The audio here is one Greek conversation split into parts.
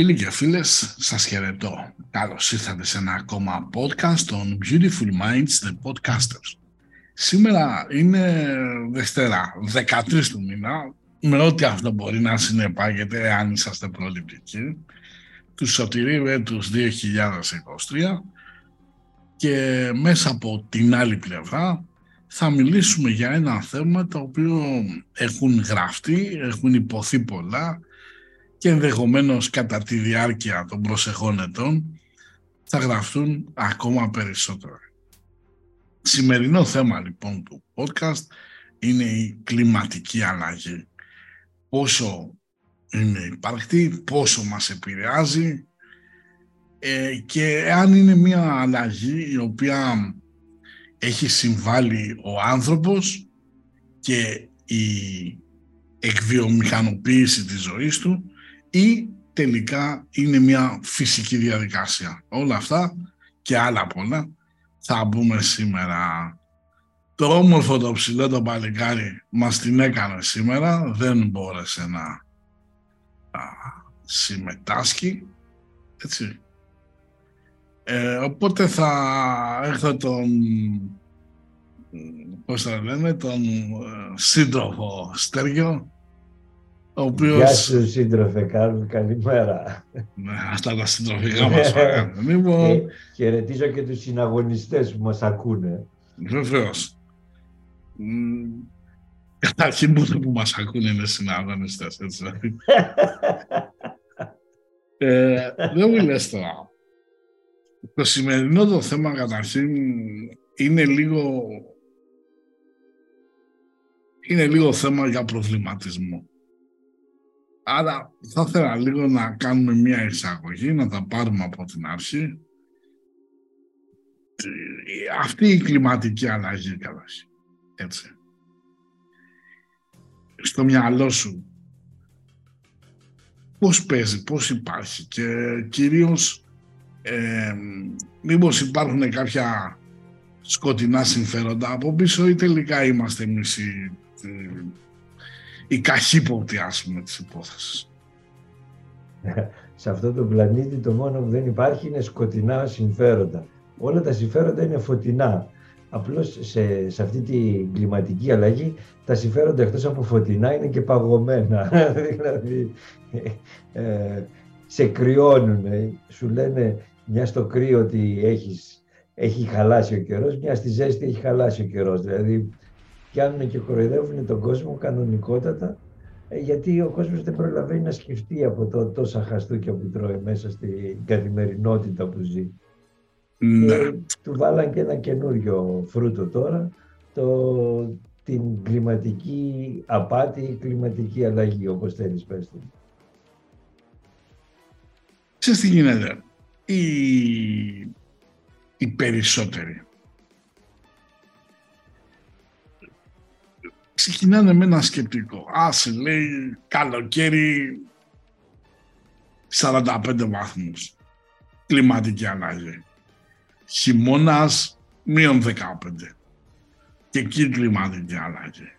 Φίλοι και φίλες, σας χαιρετώ. Καλώς ήρθατε σε ένα ακόμα podcast των Beautiful Minds, The Podcasters. Σήμερα είναι Δευτέρα, 13 του μήνα, με ό,τι αυτό μπορεί να συνεπάγεται αν είσαστε προληπτικοί, του Σωτηρίου έτους 2023 και μέσα από την άλλη πλευρά θα μιλήσουμε για ένα θέμα το οποίο έχουν γραφτεί, έχουν υποθεί πολλά και ενδεχομένως κατά τη διάρκεια των προσεχών ετών θα γραφτούν ακόμα περισσότερο. Σημερινό θέμα λοιπόν του podcast είναι η κλιματική αλλαγή. Πόσο είναι υπαρκτή, πόσο μας επηρεάζει ε, και αν είναι μια αλλαγή η οποία έχει συμβάλει ο άνθρωπος και η εκβιομηχανοποίηση της ζωής του ή τελικά είναι μια φυσική διαδικασία. Όλα αυτά και άλλα πολλά θα μπούμε σήμερα. Το όμορφο το ψηλό το παλικάρι μας την έκανε σήμερα, δεν μπόρεσε να α, συμμετάσχει, έτσι. Ε, οπότε θα έρθω τον, πώς θα λένε, τον ε, σύντροφο Στέργιο, ο οποίος... Γεια σου σύντροφε Κάρλ, καλημέρα. Ναι, αυτά τα συντροφικά μας φάγανε. Λοιπόν... Ε, χαιρετίζω και τους συναγωνιστές που μας ακούνε. Βεβαίως. Καταρχήν μόνο που μας ακούνε είναι συναγωνιστές, έτσι. ε, δεν μου λες τώρα. Το σημερινό το θέμα καταρχήν είναι λίγο είναι λίγο θέμα για προβληματισμό. Άρα θα ήθελα λίγο να κάνουμε μια εισαγωγή, να τα πάρουμε από την αρχή. Αυτή η κλιματική αλλαγή καταρχήν. Έτσι. Στο μυαλό σου πώς παίζει, πώς υπάρχει και κυρίως ε, μήπως υπάρχουν κάποια σκοτεινά συμφέροντα από πίσω ή τελικά είμαστε εμείς οι, η καχύποπτη ας πούμε της υπόθεσης. Σε αυτό το πλανήτη το μόνο που δεν υπάρχει είναι σκοτεινά συμφέροντα. Όλα τα συμφέροντα είναι φωτεινά. Απλώς σε, σε αυτή τη κλιματική αλλαγή τα συμφέροντα εκτός από φωτεινά είναι και παγωμένα. δηλαδή ε, σε κρυώνουν. Σου λένε μια στο κρύο ότι έχεις, έχει χαλάσει ο καιρός, μια στη ζέστη έχει χαλάσει ο καιρός. Δηλαδή πιάνουν και κοροϊδεύουν τον κόσμο κανονικότατα ε, γιατί ο κόσμος δεν προλαβαίνει να σκεφτεί από το τόσα χαστούκια που τρώει μέσα στην καθημερινότητα που ζει. Ναι. Και του βάλαν και ένα καινούριο φρούτο τώρα, το, την κλιματική απάτη, κλιματική αλλαγή, όπως θέλεις πες του. Ξέρεις τι γίνεται. Οι, οι περισσότεροι ξεκινάνε με ένα σκεπτικό. Α, σε λέει καλοκαίρι 45 βαθμούς. Κλιματική αλλαγή. Χειμώνας μείον 15. Και εκεί κλιματική αλλαγή.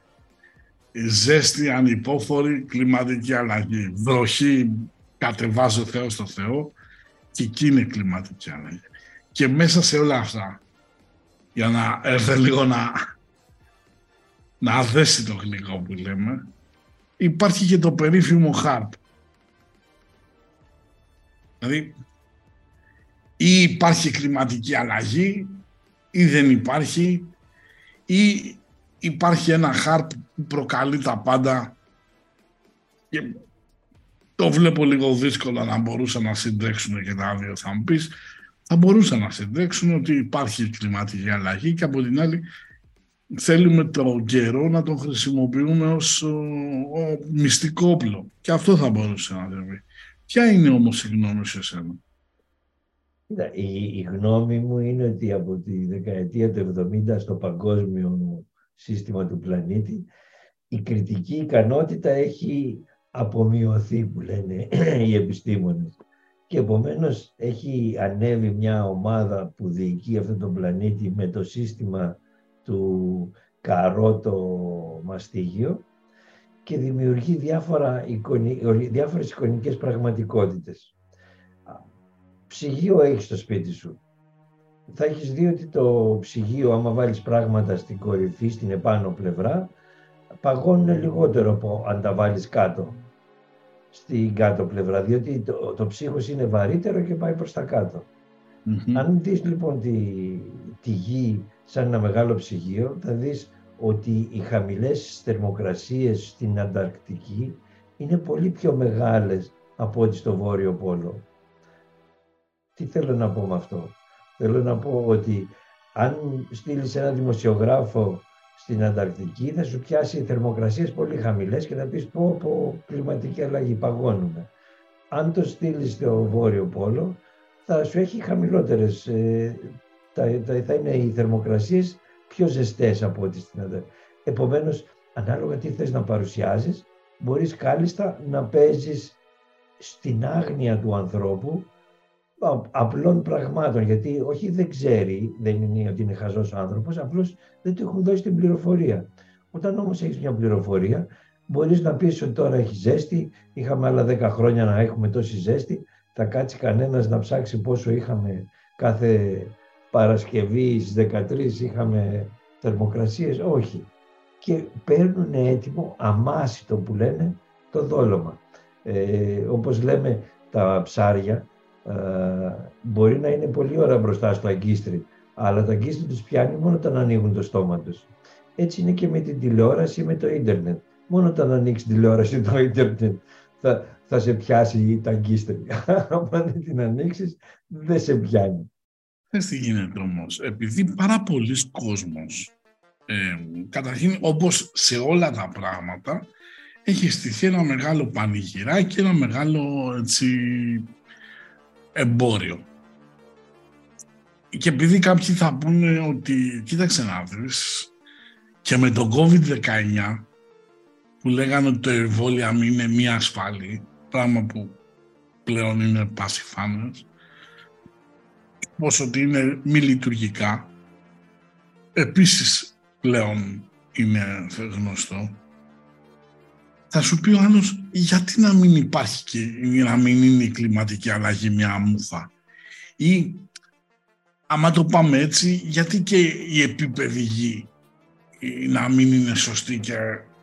Η ζέστη ανυπόφορη κλιματική αλλαγή. Βροχή κατεβάζει ο Θεός στο Θεό και εκεί είναι κλιματική αλλαγή. Και μέσα σε όλα αυτά, για να έρθει λίγο να να δέσει το γλυκό που λέμε, υπάρχει και το περίφημο χάρπ. Δηλαδή, ή υπάρχει κλιματική αλλαγή, ή δεν υπάρχει, ή υπάρχει ένα χάρπ που προκαλεί τα πάντα. Και το βλέπω λίγο δύσκολο να μπορούσαν να συντρέξουν και τα δύο θα μου πεις, θα μπορούσαν να συντρέξουν ότι υπάρχει κλιματική αλλαγή και από την άλλη θέλουμε τον καιρό να τον χρησιμοποιούμε ως ο, ο μυστικό όπλο. Και αυτό θα μπορούσε να δει. Ποια είναι όμως η γνώμη σου εσένα; Η, η γνώμη μου είναι ότι από τη δεκαετία του 70 στο παγκόσμιο σύστημα του πλανήτη η κριτική ικανότητα έχει απομειωθεί που λένε οι επιστήμονες. Και επομένως έχει ανέβει μια ομάδα που διοικεί αυτόν τον πλανήτη με το σύστημα του καρότο μαστίγιο και δημιουργεί διάφορα εικονι... διάφορες εικονικές πραγματικότητες. ψυγείο έχεις στο σπίτι σου. Θα έχεις δει ότι το ψυγείο, άμα βάλεις πράγματα στην κορυφή, στην επάνω πλευρά, παγώνουν λιγότερο από αν τα βάλεις κάτω, στην κάτω πλευρά, διότι το, το ψύχος είναι βαρύτερο και πάει προς τα κατω Αν δεις λοιπόν τη, τη γη σαν ένα μεγάλο ψυγείο, θα δεις ότι οι χαμηλές θερμοκρασίες στην Ανταρκτική είναι πολύ πιο μεγάλες από ό,τι στο Βόρειο Πόλο. Τι θέλω να πω με αυτό; Θέλω να πω ότι αν στείλεις ένα δημοσιογράφο στην Ανταρκτική θα σου πιάσει οι θερμοκρασίες πολύ χαμηλές και θα πεις πω πω κλιματική αλλαγή παγώνουμε. Αν το στείλεις στο Βόρειο Πόλο θα σου έχει χαμηλότερες, ε, θα, είναι οι θερμοκρασίες πιο ζεστές από ό,τι στην Ανταρκτική. Επομένως, ανάλογα τι θες να παρουσιάζεις, μπορείς κάλλιστα να παίζεις στην άγνοια του ανθρώπου απλών πραγμάτων, γιατί όχι δεν ξέρει, δεν είναι ότι είναι χαζός ο άνθρωπος, απλώς δεν του έχουν δώσει την πληροφορία. Όταν όμως έχεις μια πληροφορία, μπορείς να πεις ότι τώρα έχει ζέστη, είχαμε άλλα 10 χρόνια να έχουμε τόση ζέστη, θα κάτσει κανένας να ψάξει πόσο είχαμε κάθε Παρασκευή στις 13 είχαμε θερμοκρασίες, όχι. Και παίρνουν έτοιμο, αμάσιτο που λένε, το δόλωμα. Ε, όπως λέμε τα ψάρια, ε, μπορεί να είναι πολύ ώρα μπροστά στο αγκίστρι, αλλά το αγκίστρι τους πιάνει μόνο όταν ανοίγουν το στόμα τους. Έτσι είναι και με την τηλεόραση ή με το ίντερνετ. Μόνο όταν ανοίξεις τηλεόραση ή το ίντερνετ θα, θα σε πιάσει τα αγκίστρι. Αν δεν την ανοίξεις, δεν σε πιάνει. Θες τι γίνεται όμως, επειδή πάρα πολλοί κόσμος, ε, καταρχήν όπως σε όλα τα πράγματα, έχει στηθεί ένα μεγάλο πανηγυράκι, ένα μεγάλο έτσι, εμπόριο. Και επειδή κάποιοι θα πούνε ότι, κοίταξε να δεις, και με το COVID-19 που λέγανε ότι το εμβόλιο είναι μία ασφαλή, πράγμα που πλέον είναι πασιφάνες, πως ότι είναι μη λειτουργικά, επίσης πλέον είναι γνωστό θα σου πει ο άλλος γιατί να μην υπάρχει και να μην είναι η κλιματική αλλαγή μια μούφα. Ή άμα το πάμε έτσι, γιατί και η επίπεδη γη να μην είναι σωστή και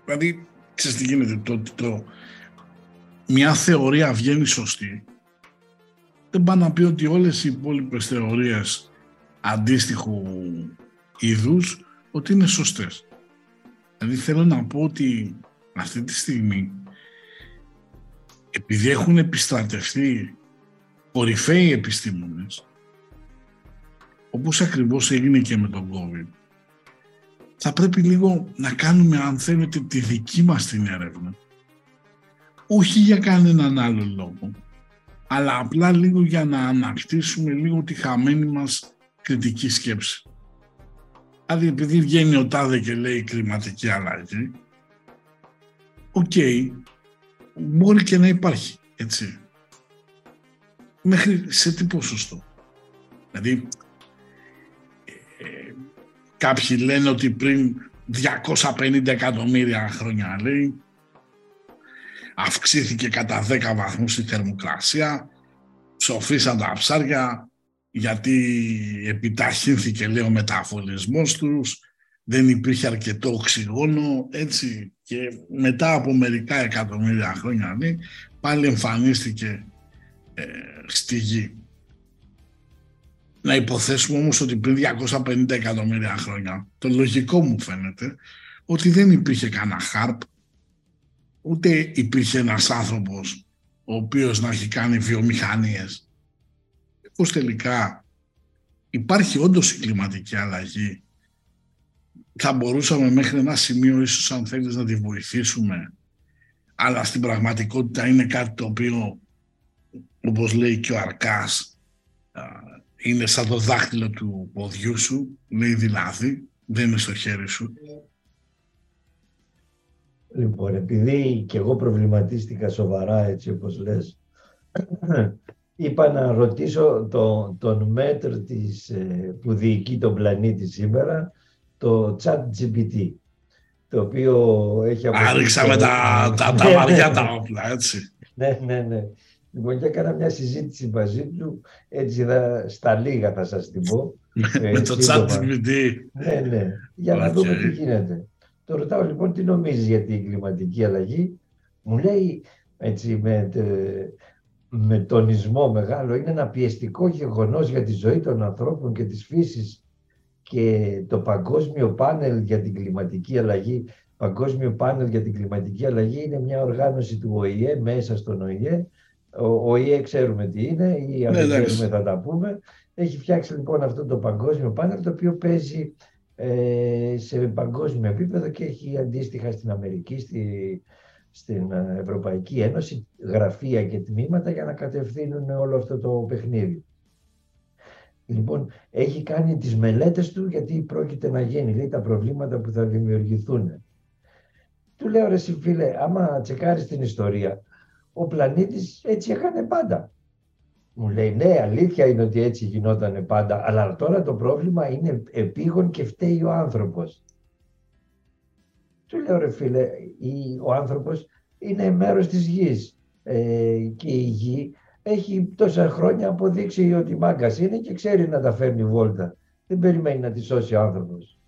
δηλαδή ξέρεις τι γίνεται το ότι το, μια θεωρία βγαίνει σωστή δεν πάει να πει ότι όλες οι υπόλοιπες θεωρίες αντίστοιχου είδους ότι είναι σωστές. Δηλαδή θέλω να πω ότι αυτή τη στιγμή επειδή έχουν επιστρατευτεί κορυφαίοι επιστήμονες όπως ακριβώς έγινε και με τον COVID θα πρέπει λίγο να κάνουμε αν θέλετε τη δική μας την έρευνα όχι για κανέναν άλλο λόγο αλλά απλά λίγο για να ανακτήσουμε λίγο τη χαμένη μας κριτική σκέψη. Δηλαδή επειδή βγαίνει ο Τάδε και λέει κλιματική αλλαγή οκ, μπορεί και να υπάρχει, έτσι. Μέχρι σε τι ποσοστό. Δηλαδή, ε, κάποιοι λένε ότι πριν 250 εκατομμύρια χρόνια, λέει, αυξήθηκε κατά 10 βαθμούς η θερμοκρασία, ψοφήσαν τα ψάρια, γιατί επιταχύνθηκε, λέει, ο μεταβολισμός τους, δεν υπήρχε αρκετό οξυγόνο, έτσι, και μετά από μερικά εκατομμύρια χρόνια ναι, πάλι εμφανίστηκε ε, στη γη. Να υποθέσουμε όμως ότι πριν 250 εκατομμύρια χρόνια, το λογικό μου φαίνεται, ότι δεν υπήρχε κανένα χάρπ, ούτε υπήρχε ένας άνθρωπος ο οποίος να έχει κάνει βιομηχανίες. Πώς τελικά υπάρχει όντως η κλιματική αλλαγή θα μπορούσαμε μέχρι ένα σημείο ίσως αν θέλεις να τη βοηθήσουμε αλλά στην πραγματικότητα είναι κάτι το οποίο όπως λέει και ο Αρκάς είναι σαν το δάχτυλο του ποδιού σου λέει δηλαδή δεν είναι στο χέρι σου Λοιπόν, επειδή και εγώ προβληματίστηκα σοβαρά έτσι όπως λες είπα να ρωτήσω τον, τον μέτρ της, ε, που διοικεί τον πλανήτη σήμερα το chat GPT, το οποίο έχει Άριξαμε τα, τα, τα βαριά τα όπλα, έτσι. ναι, ναι, ναι. Λοιπόν, και έκανα μια συζήτηση μαζί του, έτσι θα, στα λίγα θα σας την πω. Με το chat GPT. Ναι, ναι, για να δούμε τι γίνεται. Το ρωτάω λοιπόν τι νομίζεις για την κλιματική αλλαγή. Μου λέει έτσι με, με τονισμό μεγάλο, είναι ένα πιεστικό γεγονός για τη ζωή των ανθρώπων και της φύσης και το Παγκόσμιο Πάνελ για την Κλιματική Αλλαγή. Παγκόσμιο Πάνελ για την Κλιματική Αλλαγή είναι μια οργάνωση του ΟΗΕ μέσα στον ΟΗΕ. Ο ΟΗΕ ξέρουμε τι είναι ή αν ναι, δεν ξέρουμε θα τα πούμε. Έχει φτιάξει λοιπόν αυτό το Παγκόσμιο Πάνελ το οποίο παίζει ε, σε παγκόσμιο επίπεδο και έχει αντίστοιχα στην Αμερική, στη, στην Ευρωπαϊκή Ένωση γραφεία και τμήματα για να κατευθύνουν όλο αυτό το παιχνίδι. Λοιπόν, έχει κάνει τις μελέτες του γιατί πρόκειται να γίνει, λέει, τα προβλήματα που θα δημιουργηθούν. Του λέω, ρε φίλε, άμα τσεκάρεις την ιστορία, ο πλανήτης έτσι έκανε πάντα. Μου λέει, ναι, αλήθεια είναι ότι έτσι γινόταν πάντα, αλλά τώρα το πρόβλημα είναι επίγον και φταίει ο άνθρωπος. Του λέω, ρε φίλε, ο άνθρωπος είναι μέρος της γης ε, και η γη έχει τόσα χρόνια αποδείξει ότι μάγκας είναι και ξέρει να τα φέρνει βόλτα. Δεν περιμένει να τη σώσει ο άνθρωπος.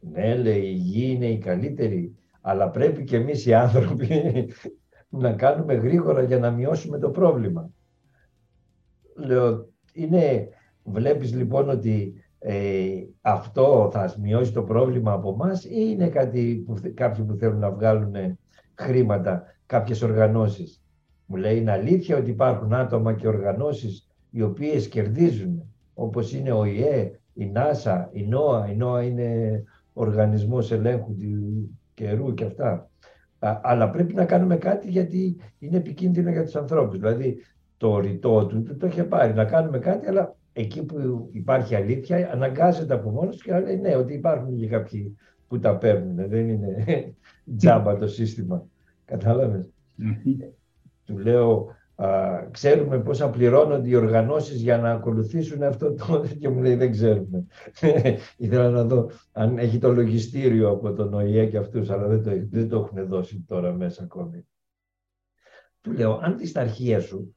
Ναι, λέει, η γη είναι η καλύτερη, αλλά πρέπει και εμείς οι άνθρωποι να κάνουμε γρήγορα για να μειώσουμε το πρόβλημα. Λέω, είναι, βλέπεις λοιπόν ότι ε, αυτό θα μειώσει το πρόβλημα από εμάς ή είναι κάτι που, κάποιοι που θέλουν να βγάλουν χρήματα, κάποιες οργανώσεις; Μου λέει είναι αλήθεια ότι υπάρχουν άτομα και οργανώσεις οι οποίες κερδίζουν όπως είναι ο ΙΕ, η ΝΑΣΑ, η ΝΟΑ. Η ΝΟΑ είναι οργανισμός ελέγχου του καιρού και αυτά. Αλλά πρέπει να κάνουμε κάτι γιατί είναι επικίνδυνο για τους ανθρώπους. Δηλαδή το ρητό του το είχε πάρει να κάνουμε κάτι αλλά εκεί που υπάρχει αλήθεια αναγκάζεται από μόνος και λέει ναι ότι υπάρχουν και κάποιοι που τα παίρνουν. Δεν είναι τζάμπα το σύστημα. Κατάλαβες; Του λέω, α, ξέρουμε πόσα πληρώνονται οι οργανώσεις για να ακολουθήσουν αυτό το και μου λέει δεν ξέρουμε. Ήθελα να δω αν έχει το λογιστήριο από τον ΟΗΕ και αυτούς, αλλά δεν το, δεν το έχουν δώσει τώρα μέσα ακόμη. Του λέω, αν τη αρχεία σου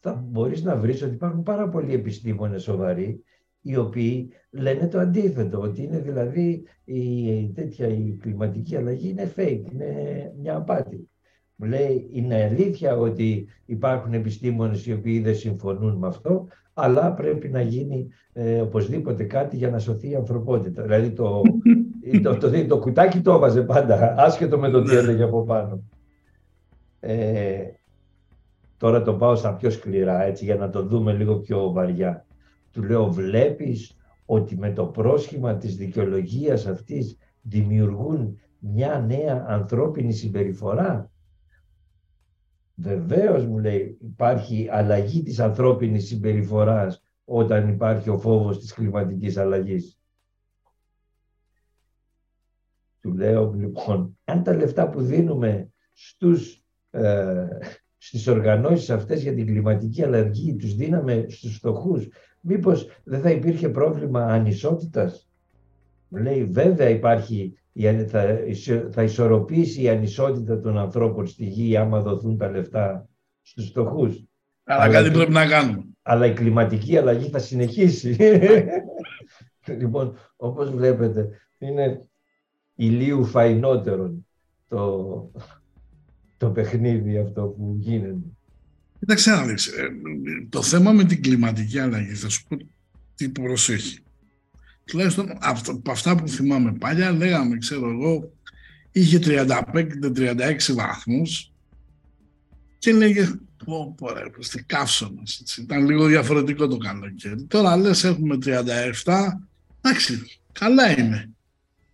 θα μπορείς να βρεις ότι υπάρχουν πάρα πολλοί επιστήμονες σοβαροί οι οποίοι λένε το αντίθετο, ότι είναι δηλαδή η, τέτοια, η κλιματική αλλαγή είναι fake, είναι μια απάτη. Μου λέει είναι αλήθεια ότι υπάρχουν επιστήμονες οι οποίοι δεν συμφωνούν με αυτό, αλλά πρέπει να γίνει ε, οπωσδήποτε κάτι για να σωθεί η ανθρωπότητα. Δηλαδή το, το, το, το, κουτάκι το έβαζε πάντα, άσχετο με το τι έλεγε από πάνω. Ε, τώρα το πάω στα πιο σκληρά, έτσι, για να το δούμε λίγο πιο βαριά. Του λέω, βλέπεις ότι με το πρόσχημα της δικαιολογίας αυτής δημιουργούν μια νέα ανθρώπινη συμπεριφορά; Βεβαίως μου λέει υπάρχει αλλαγή της ανθρώπινης συμπεριφοράς όταν υπάρχει ο φόβος της κλιματικής αλλαγής. Του λέω λοιπόν, αν τα λεφτά που δίνουμε στους, ε, στις οργανώσεις αυτές για την κλιματική αλλαγή τους δίναμε στους φτωχούς, μήπως δεν θα υπήρχε πρόβλημα ανισότητας; Μου λέει βέβαια υπάρχει θα, θα ισορροπήσει η ανισότητα των ανθρώπων στη γη άμα δοθούν τα λεφτά στους φτωχούς. Αλλά, κάτι πρέπει να κάνουμε. Αλλά η κλιματική αλλαγή θα συνεχίσει. λοιπόν, όπως βλέπετε, είναι ηλίου φαϊνότερον το, το παιχνίδι αυτό που γίνεται. Κοίταξε να δεις, ε, το θέμα με την κλιματική αλλαγή, θα σου πω τι προσέχει τουλάχιστον από αυτά που θυμάμαι παλιά, λέγαμε, ξέρω εγώ, είχε 35-36 βαθμούς και λέγε πω πω ρε, στην καύσωνας, ήταν λίγο διαφορετικό το καλοκαίρι. Τώρα λες έχουμε 37, εντάξει, καλά είναι.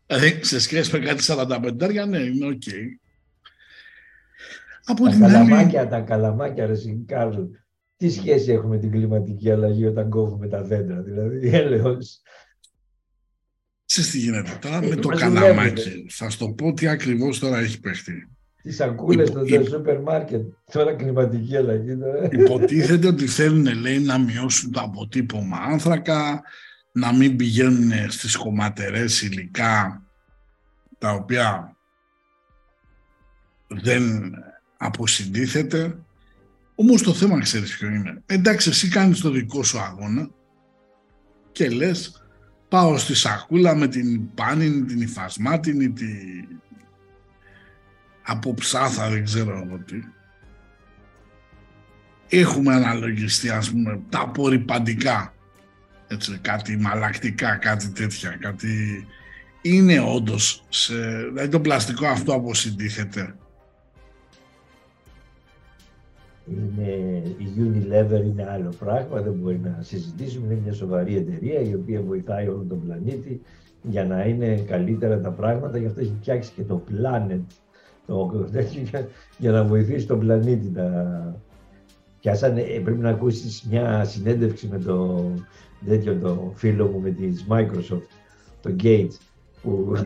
Δηλαδή, σε σχέση με κάτι 45, ναι, είναι OK. Okay. Από τα καλαμάκια, τα καλαμάκια, ρε Κάρλ, τι σχέση έχουμε την κλιματική αλλαγή όταν κόβουμε τα δέντρα, δηλαδή, έλεος. Ξέρεις τι γίνεται τώρα με το καλαμάκι. Θα σου το πω τι ακριβώς τώρα έχει παιχτεί. Τις σακούλες στο σούπερ μάρκετ. Τώρα κλιματική αλλαγή. Υποτίθεται ότι θέλουν λέει, να μειώσουν το αποτύπωμα άνθρακα, να μην πηγαίνουν στις κομματερές υλικά τα οποία δεν αποσυντίθεται. Όμως το θέμα ξέρεις ποιο είναι. Εντάξει, εσύ κάνεις το δικό σου αγώνα και λες πάω στη σακούλα με την πάνινη, την υφασμάτινη, τη... από ψάθα δεν ξέρω εγώ τι. Έχουμε αναλογιστεί ας πούμε τα απορριπαντικά, έτσι, κάτι μαλακτικά, κάτι τέτοια, κάτι... Είναι όντως, σε... δηλαδή το πλαστικό αυτό αποσυντήθεται είναι, η Unilever είναι άλλο πράγμα, δεν μπορεί να συζητήσουμε. Είναι μια σοβαρή εταιρεία η οποία βοηθάει όλο τον πλανήτη για να είναι καλύτερα τα πράγματα. Γι' αυτό έχει φτιάξει και το Planet το, για να βοηθήσει τον πλανήτη. Να... Πιάσανε, ε, πρέπει να ακούσεις μια συνέντευξη με το, τέτοιο, το φίλο μου με της Microsoft, το Gates, που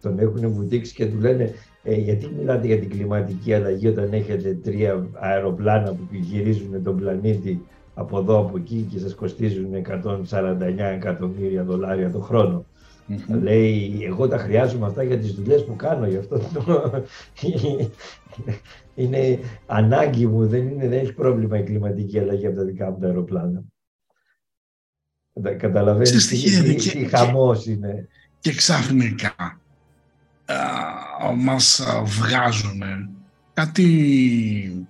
τον έχουν βουτήξει και του λένε ε, γιατί μιλάτε για την κλιματική αλλαγή όταν έχετε τρία αεροπλάνα που γυρίζουν τον πλανήτη από εδώ από εκεί και σας κοστίζουν 149 εκατομμύρια δολάρια το χρόνο; Λέει, εγώ τα χρειάζομαι αυτά για τις δουλειές που κάνω, γι' αυτό το... είναι ανάγκη μου, δεν, είναι, δεν έχει πρόβλημα η κλιματική αλλαγή από τα δικά μου τα αεροπλάνα. Καταλαβαίνεις τι, τι, τι χαμός είναι. Και ξαφνικά μας βγάζουν κάτι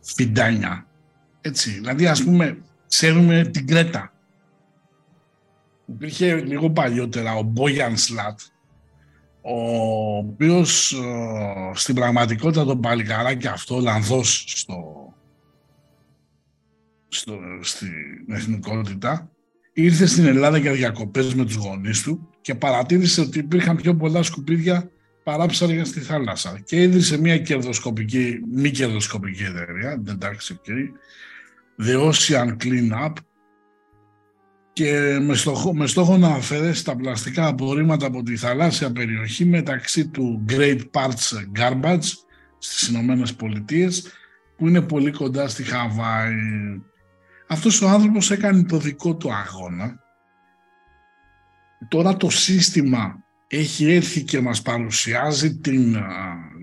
φιντάνια. Έτσι, δηλαδή ας πούμε ξέρουμε την Κρέτα. Υπήρχε λίγο παλιότερα ο Μπόγιαν Σλάτ, ο οποίος στην πραγματικότητα τον παλικαράκι αυτό, Ολλανδός στο, στο, στην εθνικότητα, ήρθε στην Ελλάδα για διακοπές με τους γονείς του και παρατήρησε ότι υπήρχαν πιο πολλά σκουπίδια παρά ψάρια στη θάλασσα και ίδρυσε μια κερδοσκοπική, μη κερδοσκοπική εταιρεία, εντάξει, okay, The Ocean Clean Up και με στόχο, με στόχο να αφαιρέσει τα πλαστικά απορρίμματα από τη θαλάσσια περιοχή μεταξύ του Great Parts Garbage στις Ηνωμένες Πολιτείες που είναι πολύ κοντά στη Χαβάη. Αυτός ο άνθρωπος έκανε το δικό του αγώνα Τώρα το σύστημα έχει έρθει και μας παρουσιάζει την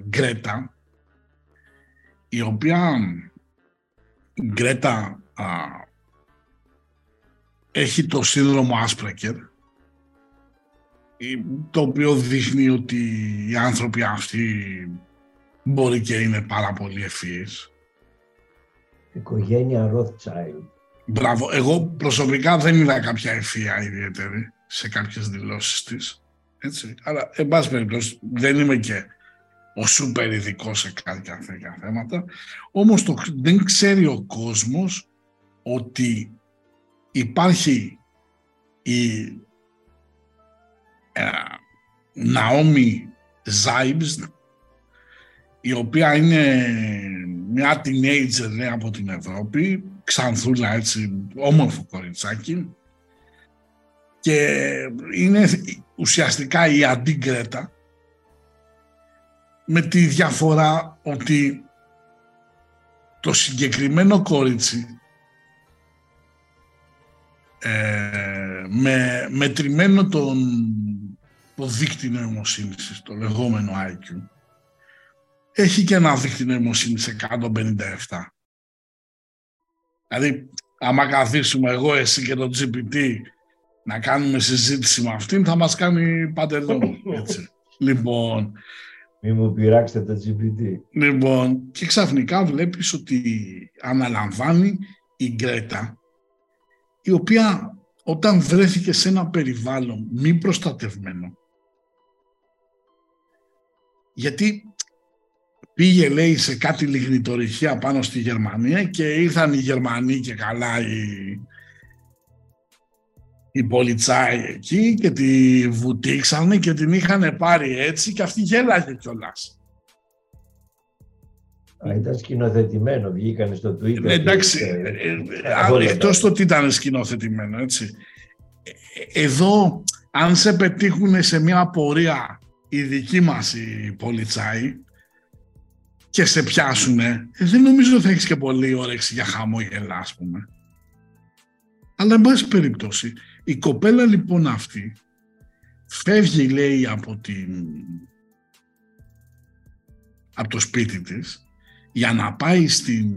Γκρέτα, η οποία η Γκρέτα έχει το σύνδρομο Άσπρεκερ, το οποίο δείχνει ότι οι άνθρωποι αυτοί μπορεί και είναι πάρα πολύ ευφύες. Οικογένεια Rothschild. Μπράβο. Εγώ προσωπικά δεν είδα κάποια ευφύα ιδιαίτερη σε κάποιες δηλώσεις της. Έτσι. Αλλά, εν πάση περιπτώσει, δεν είμαι και ο σούπερ ειδικός σε κάποια τέτοια θέματα. Όμως το, δεν ξέρει ο κόσμος ότι υπάρχει η ε, Ναόμι Ζάιμπς η οποία είναι μια teenager λέει, από την Ευρώπη, ξανθούλα έτσι, όμορφο κοριτσάκι, και είναι ουσιαστικά η αντίγκρετα με τη διαφορά ότι το συγκεκριμένο κορίτσι ε, με μετρημένο τον, το δίκτυο νοημοσύνης, το λεγόμενο IQ, έχει και ένα δίκτυο νοημοσύνης 157. Δηλαδή, άμα καθίσουμε εγώ, εσύ και το GPT να κάνουμε συζήτηση με αυτήν, θα μας κάνει παντελώ. Έτσι. λοιπόν... Μη μου πειράξετε το GPT. Λοιπόν, και ξαφνικά βλέπεις ότι αναλαμβάνει η Γκρέτα, η οποία όταν βρέθηκε σε ένα περιβάλλον μη προστατευμένο, γιατί πήγε λέει σε κάτι λιγνητορυχία πάνω στη Γερμανία και ήρθαν οι Γερμανοί και καλά οι, οι πολιτσάοι εκεί και τη βουτήξανε και την είχαν πάρει έτσι και αυτή γέλαγε κιόλας. Ήταν σκηνοθετημένο, βγήκανε στο Twitter. Ναι, εντάξει, ε, ε, εκτός το ότι ήταν σκηνοθετημένο, έτσι. Ε, εδώ, αν σε πετύχουν σε μια πορεία οι δικοί μας οι πολιτσάοι και σε πιάσουνε, δεν νομίζω θα έχεις και πολύ όρεξη για χαμόγελα, ας πούμε. Αλλά, εν πάση περιπτώσει, η κοπέλα λοιπόν αυτή φεύγει λέει από, την... από το σπίτι της για να πάει στην,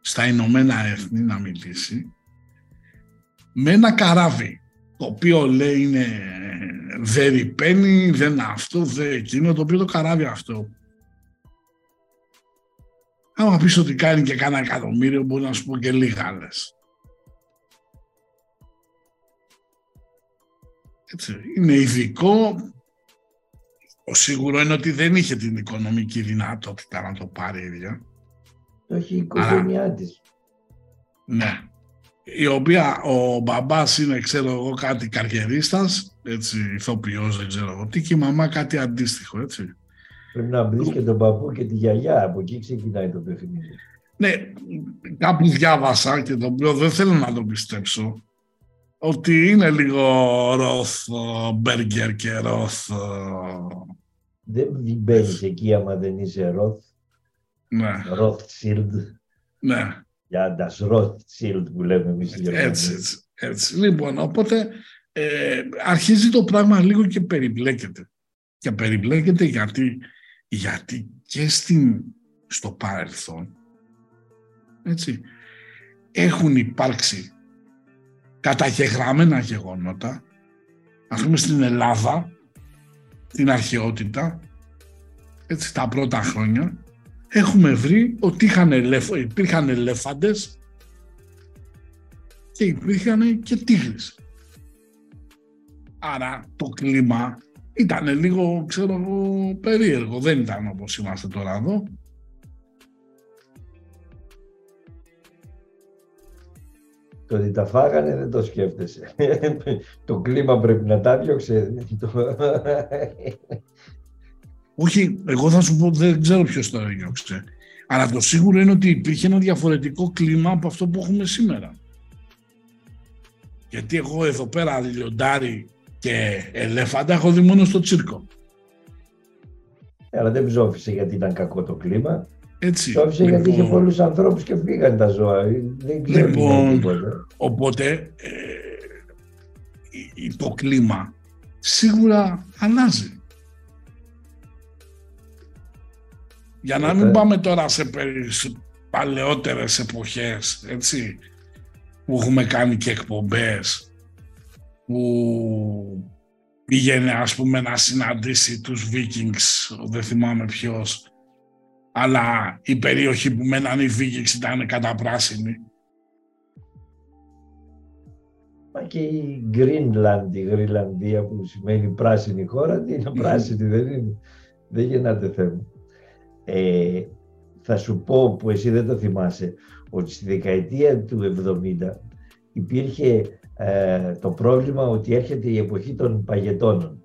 στα Ηνωμένα Έθνη να μιλήσει με ένα καράβι το οποίο λέει είναι δεν ρηπαίνει, δεν αυτό, δεν εκείνο, το οποίο το καράβι αυτό. Άμα πεις ότι κάνει και κάνα εκατομμύριο, μπορεί να σου πω και λίγα άλλες. Έτσι, είναι ειδικό. Ο σίγουρο είναι ότι δεν είχε την οικονομική δυνατότητα να το πάρει η ίδια. Το έχει η οικογένειά της. Ναι η οποία ο μπαμπάς είναι ξέρω εγώ κάτι καριερίστας, έτσι ηθοποιός δεν ξέρω εγώ τι και η μαμά κάτι αντίστοιχο έτσι. Πρέπει να βρει και τον παππού και τη γιαγιά, από εκεί ξεκινάει το παιχνίδι. Ναι, κάπου διάβασα και το οποίο δεν θέλω να το πιστέψω ότι είναι λίγο ροθ μπέργκερ και ροθ. Δεν μπαίνεις εκεί άμα δεν είσαι ροθ. Ναι. Ροθ σίλντ. Ναι για das Rothschild που λέμε εμείς οι Έτσι, έτσι, έτσι. Λοιπόν, οπότε ε, αρχίζει το πράγμα λίγο και περιπλέκεται. Και περιπλέκεται γιατί, γιατί και στην, στο παρελθόν έτσι, έχουν υπάρξει καταγεγραμμένα γεγονότα ας πούμε στην Ελλάδα την αρχαιότητα έτσι τα πρώτα χρόνια έχουμε βρει ότι είχαν υπήρχαν ελέφαντες και υπήρχαν και τίγρες. Άρα το κλίμα ήταν λίγο, ξέρω περίεργο. Δεν ήταν όπως είμαστε τώρα εδώ. Το ότι τα φάγανε δεν το σκέφτεσαι. το κλίμα πρέπει να τα διώξε. Όχι, εγώ θα σου πω δεν ξέρω ποιος το έδιωξε. Αλλά το σίγουρο είναι ότι υπήρχε ένα διαφορετικό κλίμα από αυτό που έχουμε σήμερα. Γιατί εγώ εδώ πέρα λιοντάρι και ελέφαντα έχω δει μόνο στο τσίρκο. Ε, αλλά δεν ψόφισε γιατί ήταν κακό το κλίμα. Έτσι. Ψόφισε λοιπόν, γιατί είχε πολλούς ανθρώπους και φύγαν τα ζώα. Δεν ξέρω λοιπόν, οπότε ε, το κλίμα σίγουρα αλλάζει. Για να μην πάμε τώρα σε, παλαιότερες εποχές, έτσι, που έχουμε κάνει και εκπομπές, που πήγαινε ας πούμε να συναντήσει τους Vikings, δεν θυμάμαι ποιος, αλλά η περιοχή που μέναν οι Vikings ήταν καταπράσινη. Μα και η Greenland, η Γρυλανδία που σημαίνει πράσινη χώρα, τι είναι πράσινη, δεν είναι. Δεν γεννάται θέμα. Ε, θα σου πω που εσύ δεν το θυμάσαι ότι στη δεκαετία του 70 υπήρχε ε, το πρόβλημα ότι έρχεται η εποχή των παγετώνων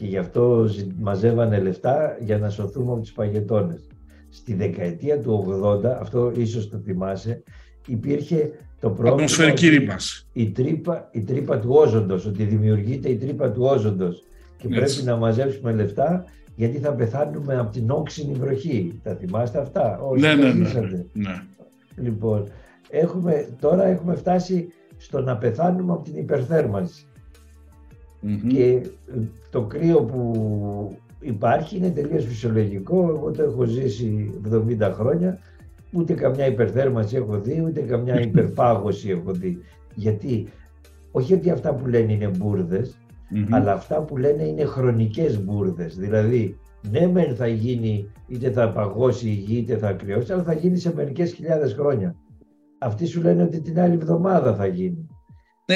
και γι' αυτό μαζεύανε λεφτά για να σωθούμε από τις παγετώνες. Στη δεκαετία του 80, αυτό ίσως το θυμάσαι, υπήρχε το πρόβλημα η τρύπα, η τρύπα του όζοντος, ότι δημιουργείται η τρύπα του όζοντος. Και πρέπει να μαζέψουμε λεφτά γιατί θα πεθάνουμε από την όξινη βροχή. Τα θυμάστε αυτά, όσοι ναι, ναι, ναι, ναι, Λοιπόν, έχουμε, τώρα έχουμε φτάσει στο να πεθάνουμε από την υπερθερμανση Και το κρύο που υπάρχει είναι τελείως φυσιολογικό. Εγώ το έχω ζήσει 70 χρόνια. Ούτε καμιά υπερθέρμανση έχω δει, ούτε καμιά υπερπάγωση έχω δει. Γιατί, όχι ότι αυτά που λένε είναι μπουρδες, αλλά αυτά που λένε είναι χρονικές μπουρδες. Δηλαδή, ναι μεν θα γίνει, είτε θα παγώσει η γη, είτε θα κρυώσει, αλλά θα γίνει σε μερικές χιλιάδες χρόνια. Αυτοί σου λένε ότι την άλλη εβδομάδα θα γίνει.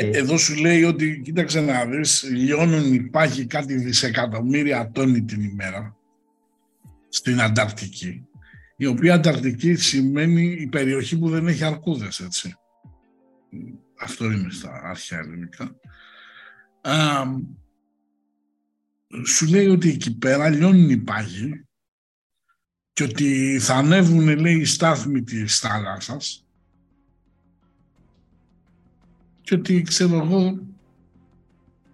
Ναι, εδώ σου λέει ότι, κοίταξε να δεις, λιώνουν υπάρχει κάτι δισεκατομμύρια τόνοι την ημέρα στην Ανταρκτική, η οποία Ανταρκτική σημαίνει η περιοχή που δεν έχει αρκούδες, έτσι. Αυτό είναι στα αρχαία ελληνικά σου λέει ότι εκεί πέρα λιώνουν οι πάγοι και ότι θα ανέβουν, λέει, οι στάθμοι της θάλασσας και ότι, ξέρω εγώ...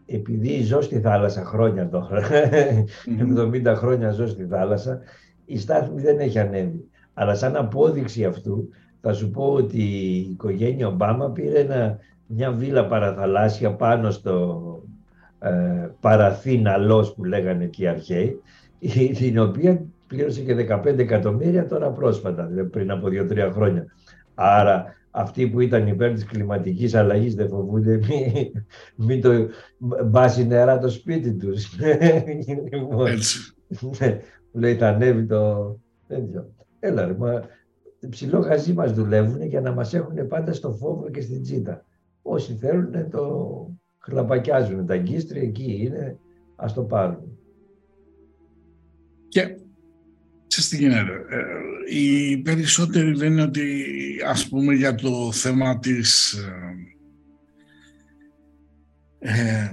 Επειδή ζω στη θάλασσα χρόνια τώρα, 70 χρόνια ζω στη θάλασσα, η στάθμη δεν έχει ανέβει. Αλλά σαν απόδειξη αυτού, θα σου πω ότι η οικογένεια Ομπάμα πήρε ένα, μια βίλα παραθαλάσσια πάνω στο ε, παραθύνα που λέγανε και οι αρχαίοι, την οποία πλήρωσε και 15 εκατομμύρια τώρα πρόσφατα, δηλαδή πριν από 2-3 χρόνια. Άρα αυτοί που ήταν υπέρ της κλιματικής αλλαγής δεν φοβούνται μην, μη το μπάσει νερά το σπίτι τους. Έτσι. Ναι, λέει θα ανέβει το Έλα ρε, μα ψηλό γαζί μας δουλεύουν για να μας έχουν πάντα στο φόβο και στην τσίτα. Όσοι θέλουν το χλαπακιάζουν. Τα γκίστρια εκεί είναι, ας το πάρουν. Και σε τι γίνεται. Ε, οι περισσότεροι λένε ότι ας πούμε για το θέμα της ε, ε,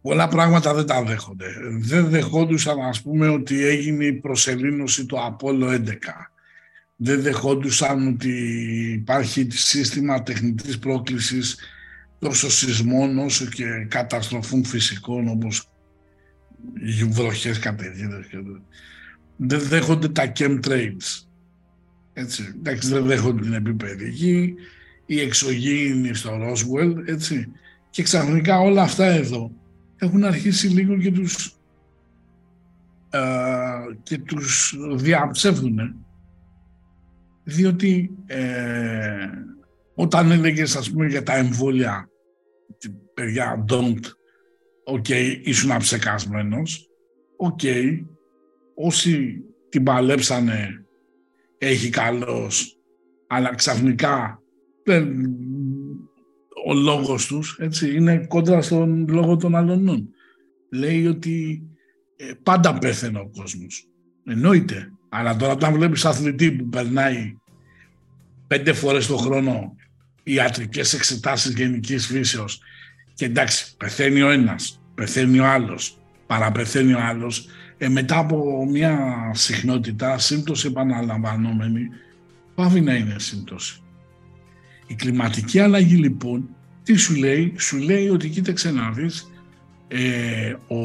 πολλά πράγματα δεν τα δέχονται. Δεν δεχόντουσαν ας πούμε ότι έγινε η προσελήνωση του Απόλλω 11. Δεν δεχόντουσαν ότι υπάρχει σύστημα τεχνητής πρόκλησης τόσο σεισμών όσο και καταστροφών φυσικών όπως βροχές καταιγίδες δεν δέχονται τα chemtrails. Έτσι, εντάξει, δεν δέχονται την επιπαιδική, η εξωγήινη στο Roswell, έτσι. Και ξαφνικά όλα αυτά εδώ έχουν αρχίσει λίγο και τους, ε, και τους διαψεύδουν. Διότι ε, όταν έλεγες ας πούμε για τα εμβόλια, παιδιά, don't, οκ, okay, ήσουν αψεκασμένος, οκ, okay, όσοι την παλέψανε έχει καλός, αλλά ξαφνικά ο λόγος τους έτσι, είναι κόντρα στον λόγο των αλλωνών. Λέει ότι ε, πάντα πέθαινε ο κόσμος. Εννοείται. Αλλά τώρα όταν βλέπεις αθλητή που περνάει πέντε φορές το χρόνο ιατρικές εξετάσεις γενικής φύσεως και εντάξει, πεθαίνει ο ένας, πεθαίνει ο άλλος, παραπεθαίνει ο άλλος, ε, μετά από μια συχνότητα, σύμπτωση επαναλαμβανόμενη, πάβει να είναι σύμπτωση. Η κλιματική αλλαγή λοιπόν, τι σου λέει, σου λέει ότι κοίταξε να δεις, ε, ο...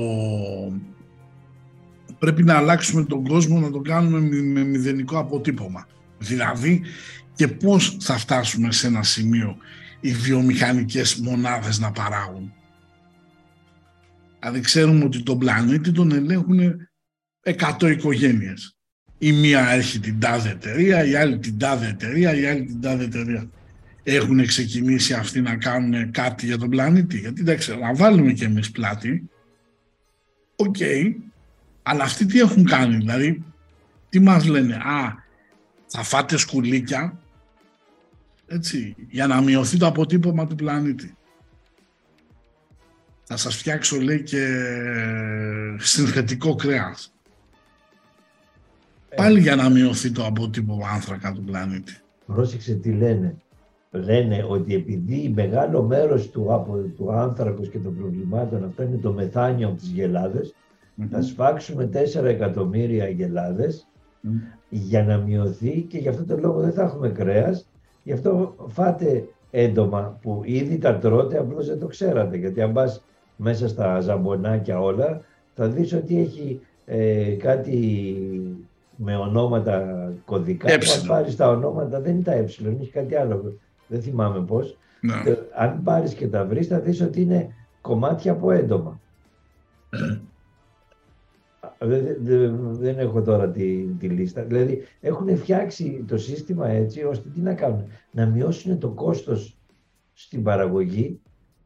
πρέπει να αλλάξουμε τον κόσμο, να τον κάνουμε με μηδενικό αποτύπωμα. Δηλαδή, και πώς θα φτάσουμε σε ένα σημείο οι βιομηχανικές μονάδες να παράγουν; Δηλαδή ξέρουμε ότι τον πλανήτη τον ελέγχουν 100 οικογένειες. Η μία έχει την τάδε εταιρεία, η άλλη την τάδε εταιρεία, η άλλη την τάδε εταιρεία. Έχουν ξεκινήσει αυτοί να κάνουν κάτι για τον πλανήτη; Γιατί εντάξει, να βάλουμε και εμείς πλάτη. Οκ. Αλλά αυτοί τι έχουν κάνει; Δηλαδή, τι μας λένε; Α, θα φάτε σκουλίκια έτσι, για να μειωθεί το αποτύπωμα του πλανήτη. Θα σας φτιάξω λέει και συνθετικό κρέας. Ε. Πάλι για να μειωθεί το αποτύπωμα άνθρακα του πλανήτη. Πρόσεξε τι λένε. Λένε ότι επειδή μεγάλο μέρος του, από, του άνθρακος και των προβλημάτων αυτό είναι το μεθάνιο από τις γελαδες θα σφάξουμε 4 εκατομμύρια γελάδες για να μειωθεί και γι' αυτό το λόγο δεν θα έχουμε κρέας. Γι' αυτό φάτε έντομα που ήδη τα τρώτε, απλώς δεν το ξέρατε. Γιατί αν πας μέσα στα ζαμπονάκια όλα, θα δεις ότι έχει ε, κάτι με ονόματα κωδικά. Αν πάρεις τα ονόματα, δεν είναι τα ε, έχει κάτι άλλο. Δεν θυμάμαι πώς. Ναι. Αν πάρεις και τα βρεις, θα δεις ότι είναι κομμάτια από έντομα. Ε. Δεν, έχω τώρα τη, τη λίστα. Δηλαδή έχουν φτιάξει το σύστημα έτσι ώστε τι να κάνουν. Να μειώσουν το κόστος στην παραγωγή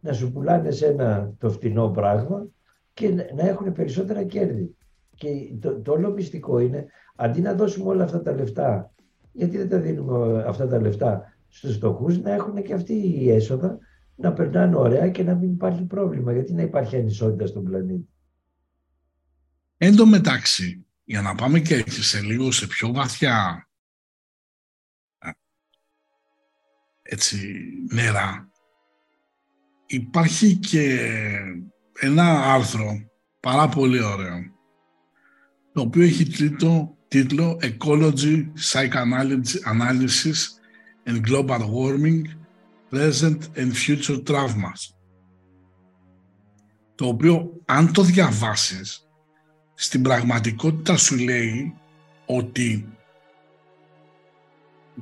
να σου πουλάνε σε ένα το φτηνό πράγμα και να έχουν περισσότερα κέρδη. Και το, το όλο μυστικό είναι, αντί να δώσουμε όλα αυτά τα λεφτά, γιατί δεν τα δίνουμε αυτά τα λεφτά στους στοχούς, να έχουν και αυτοί οι έσοδα, να περνάνε ωραία και να μην υπάρχει πρόβλημα. Γιατί να υπάρχει ανισότητα στον πλανήτη. Εν τω μεταξύ, για να πάμε και σε λίγο σε πιο βαθιά έτσι, νερά, υπάρχει και ένα άρθρο πάρα πολύ ωραίο το οποίο έχει τίτλο, τίτλο Ecology, Psychoanalysis and Global Warming, Present and Future Traumas το οποίο αν το διαβάσεις στην πραγματικότητα σου λέει ότι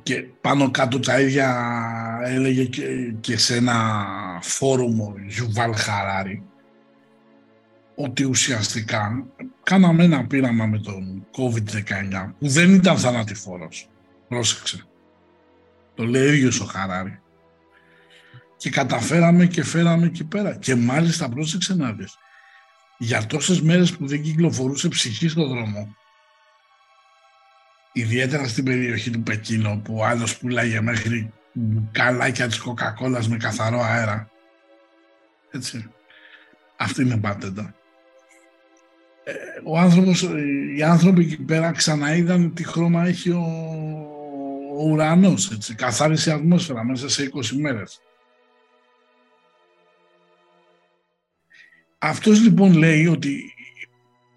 και πάνω κάτω τα ίδια έλεγε και, σε ένα φόρουμ ο Γιουβάλ Χαράρη ότι ουσιαστικά κάναμε ένα πείραμα με τον COVID-19 που δεν ήταν θανατηφόρος. Πρόσεξε. Το λέει ίδιος ο Χαράρη. Και καταφέραμε και φέραμε εκεί πέρα. Και μάλιστα πρόσεξε να δεις. Για τόσες μέρες που δεν κυκλοφορούσε ψυχή στον δρόμο, ιδιαίτερα στην περιοχή του Πεκίνο που ο άλλος πουλάγε μέχρι καλάκια της κοκακόλας με καθαρό αέρα. Έτσι. Αυτή είναι πατέντα. Ε, ο άνθρωπος, οι άνθρωποι εκεί πέρα ξαναείδαν τι χρώμα έχει ο, ο ουρανός, έτσι. Καθάρισε η ατμόσφαιρα μέσα σε 20 μέρες. Αυτός λοιπόν λέει ότι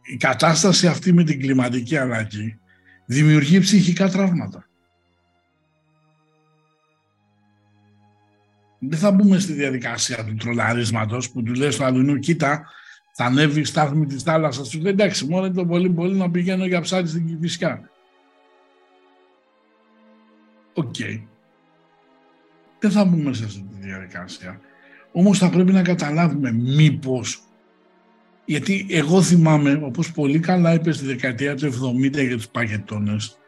η κατάσταση αυτή με την κλιματική αλλαγή δημιουργεί ψυχικά τραύματα. Δεν θα μπούμε στη διαδικασία του τρολαρίσματος που του λέει στο Αλουνού κοίτα θα ανέβει η στάθμη της θάλασσας σου. Εντάξει, μόνο το πολύ πολύ να πηγαίνω για ψάρι στην Κηφισιά. OK. Okay. Δεν θα μπούμε σε αυτή τη διαδικασία. Όμως θα πρέπει να καταλάβουμε μήπως γιατί εγώ θυμάμαι, όπως πολύ καλά είπες στη δεκαετία του 70 για τους παγετώνες,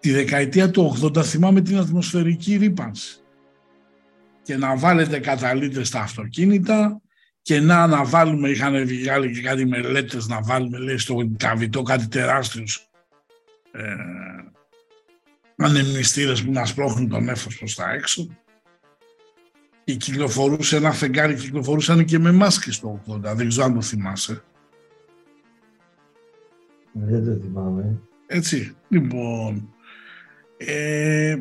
τη δεκαετία του 80 θυμάμαι την ατμοσφαιρική ρήπανση. Και να βάλετε καταλήτες στα αυτοκίνητα και να αναβάλουμε, είχαν βγάλει και κάτι μελέτες να βάλουμε λέει, στο καβιτό κάτι τεράστιους ε, ανεμνηστήρες που να σπρώχνουν τον έφος προς τα έξω και κυκλοφορούσε ένα φεγγάρι, κυκλοφορούσαν και με μάσκες στο 80, δεν ξέρω αν το θυμάσαι. Δεν το θυμάμαι. Έτσι, λοιπόν, ε,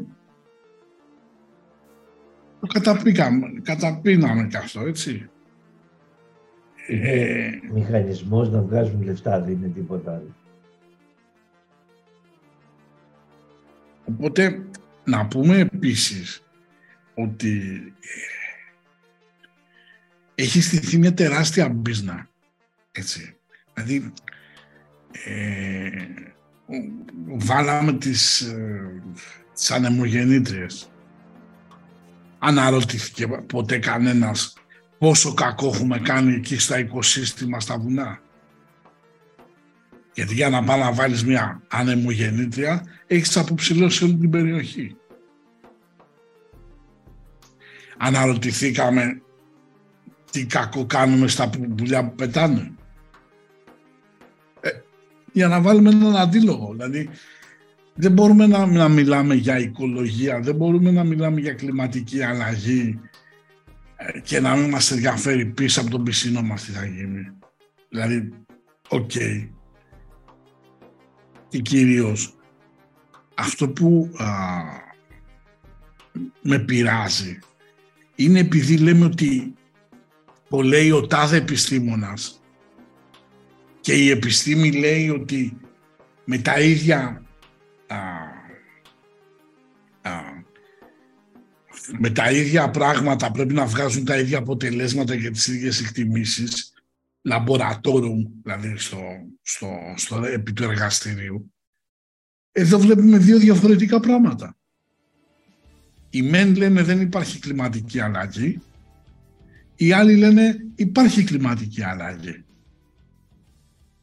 το καταπήκαμε, καταπίναμε και αυτό, έτσι. Ε, Μηχανισμός να βγάζουν λεφτά, δεν είναι τίποτα άλλο. Οπότε, να πούμε επίσης ότι έχει στηθεί μια τεράστια μπίζνα. Έτσι. Δηλαδή, ε, βάλαμε τις, ε, τις ανεμογεννήτριες. Αναρωτήθηκε ποτέ κανένας πόσο κακό έχουμε κάνει εκεί στα οικοσύστημα στα βουνά. Γιατί για να πάει να βάλεις μια ανεμογεννήτρια έχεις αποψηλώσει όλη την περιοχή. Αναρωτηθήκαμε τι κακό κάνουμε στα πουλιά που πετάνε. Ε, για να βάλουμε έναν αντίλογο. Δηλαδή, δεν μπορούμε να, να μιλάμε για οικολογία, δεν μπορούμε να μιλάμε για κλιματική αλλαγή ε, και να μην μας ενδιαφέρει πίσω από τον πισινό μας τι θα γίνει. Δηλαδή, OK. Okay. Και κυρίως, αυτό που α, με πειράζει είναι επειδή λέμε ότι το λέει ο τάδε επιστήμονας και η επιστήμη λέει ότι με τα ίδια α, α, με τα ίδια πράγματα πρέπει να βγάζουν τα ίδια αποτελέσματα και τις ίδιες εκτιμήσεις laboratorium, δηλαδή στο, στο, στο, επί του εργαστηρίου. Εδώ βλέπουμε δύο διαφορετικά πράγματα. Οι μεν λένε δεν υπάρχει κλιματική αλλαγή οι άλλοι λένε υπάρχει κλιματική αλλαγή.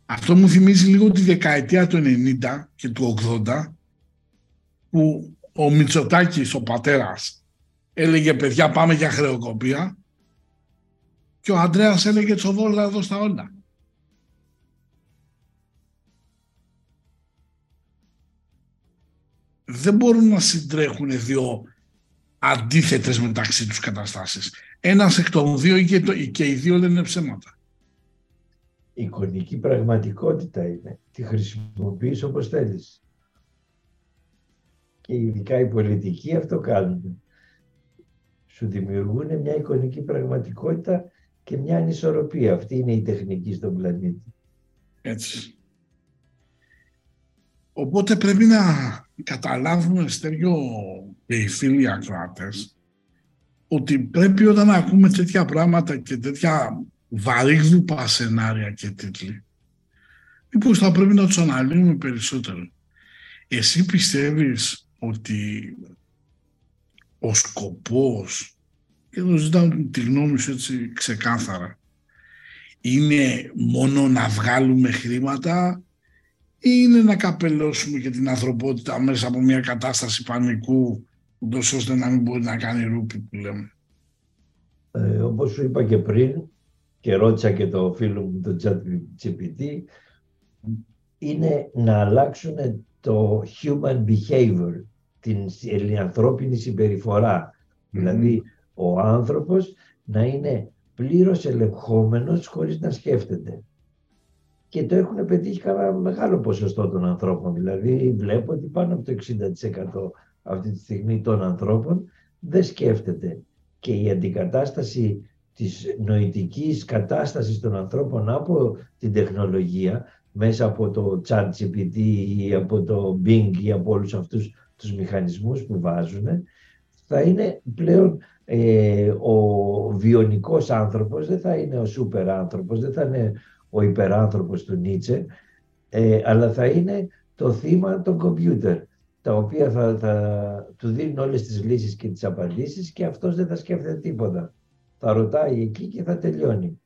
Αυτό μου θυμίζει λίγο τη δεκαετία του 90 και του 80 που ο Μητσοτάκης, ο πατέρας, έλεγε παιδιά πάμε για χρεοκοπία και ο Αντρέας έλεγε τσοβόλα εδώ στα όλα. Δεν μπορούν να συντρέχουν δύο αντίθετες μεταξύ τους καταστάσεις. Ένας εκ των δύο και, το, και οι δύο λένε ψέματα. Η εικονική πραγματικότητα είναι. Τη χρησιμοποιείς όπως θέλεις. Και ειδικά οι πολιτικοί αυτό κάνουν. Σου δημιουργούν μια εικονική πραγματικότητα και μια ανισορροπία. Αυτή είναι η τεχνική στον πλανήτη. Έτσι. Οπότε πρέπει να καταλάβουμε, Στέργιο και οι φίλοι ακροατές, ότι πρέπει όταν ακούμε τέτοια πράγματα και τέτοια βαρύγδουπα σενάρια και τίτλοι, μήπως θα πρέπει να τους αναλύουμε περισσότερο. Εσύ πιστεύεις ότι ο σκοπός, και εδώ ζητάω τη γνώμη σου έτσι ξεκάθαρα, είναι μόνο να βγάλουμε χρήματα ή είναι να καπελώσουμε και την ανθρωπότητα μέσα από μια κατάσταση πανικού ούτως ώστε να μην μπορεί να κάνει ρούπι που λέμε. Ε, όπως σου είπα και πριν και ρώτησα και το φίλο μου το ChatGPT είναι να αλλάξουν το human behavior, την ανθρώπινη Δηλαδή ο άνθρωπος να είναι πλήρως ελεγχόμενος χωρίς να σκέφτεται. Και το έχουν πετύχει κανένα μεγάλο ποσοστό των ανθρώπων. Δηλαδή βλέπω ότι πάνω από το 60% αυτή τη στιγμή των ανθρώπων δεν σκέφτεται. Και η αντικατάσταση της νοητικής κατάστασης των ανθρώπων από την τεχνολογία μέσα από το chat GPT ή από το Bing ή από όλους αυτούς τους μηχανισμούς που βάζουν θα είναι πλέον ε, ο βιονικός άνθρωπος, δεν θα είναι ο σούπερ άνθρωπος, δεν θα είναι ο υπεράνθρωπος του Νίτσε, ε, αλλά θα είναι το θύμα των κομπιούτερ, τα οποία θα, θα του δίνουν όλες τις λύσεις και τις απαντήσεις και αυτός δεν θα σκέφτεται τίποτα. Θα ρωτάει εκεί και θα τελειώνει.